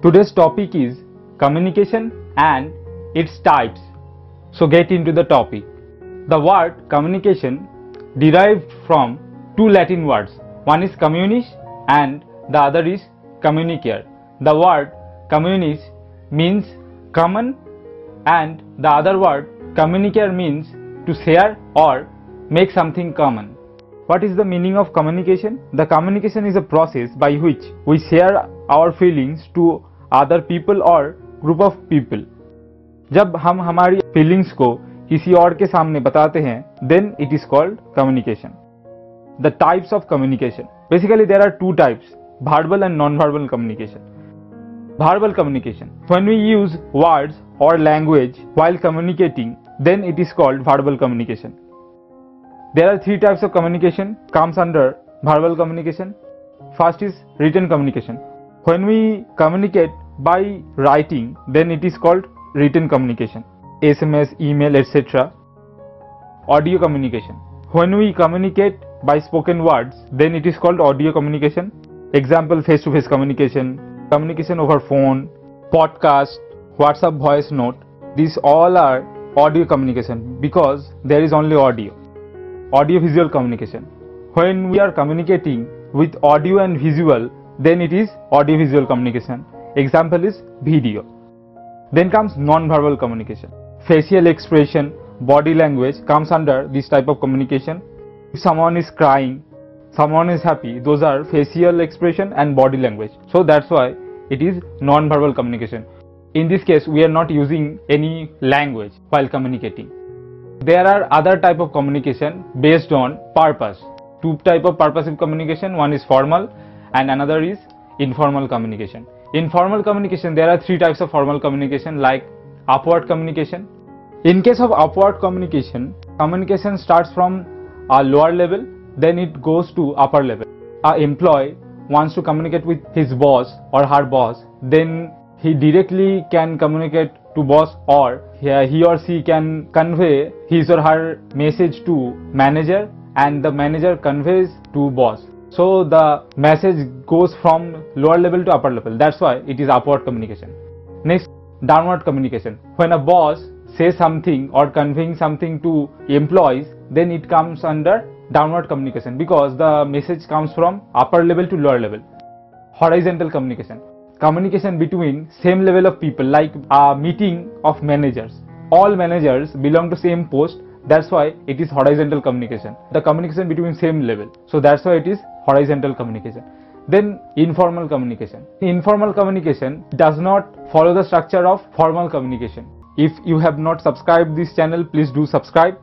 Today's topic is communication and its types. So get into the topic. The word communication derived from two Latin words. One is communis and the other is communicare. The word communis means common and the other word communicare means to share or make something common. What is the meaning of communication? The communication is a process by which we share our feelings to other people और group of people जब हम हमारी feelings को किसी और के सामने बताते हैं then it is called communication the types of communication basically there are two types verbal and non verbal communication verbal communication when we use word और language while communicating then it is called verbal communication there are three types of communication comes under verbal communication first is written communication When we communicate by writing, then it is called written communication. SMS, email, etc. Audio communication. When we communicate by spoken words, then it is called audio communication. Example face to face communication, communication over phone, podcast, WhatsApp voice note. These all are audio communication because there is only audio. Audio visual communication. When we are communicating with audio and visual, then it is audio visual communication. Example is video. Then comes non-verbal communication. Facial expression, body language comes under this type of communication. If someone is crying, someone is happy, those are facial expression and body language. So that's why it is non-verbal communication. In this case, we are not using any language while communicating. There are other type of communication based on purpose. Two type of purposive communication, one is formal and another is informal communication. In formal communication, there are three types of formal communication like upward communication. In case of upward communication, communication starts from a lower level, then it goes to upper level. A employee wants to communicate with his boss or her boss, then he directly can communicate to boss or he or she can convey his or her message to manager and the manager conveys to boss so the message goes from lower level to upper level. That's why it is upward communication. Next, downward communication. When a boss says something or conveying something to employees, then it comes under downward communication because the message comes from upper level to lower level. Horizontal communication. Communication between same level of people like a meeting of managers. All managers belong to same post that's why it is horizontal communication. The communication between same level. So that's why it is horizontal communication. Then informal communication. Informal communication does not follow the structure of formal communication. If you have not subscribed this channel please do subscribe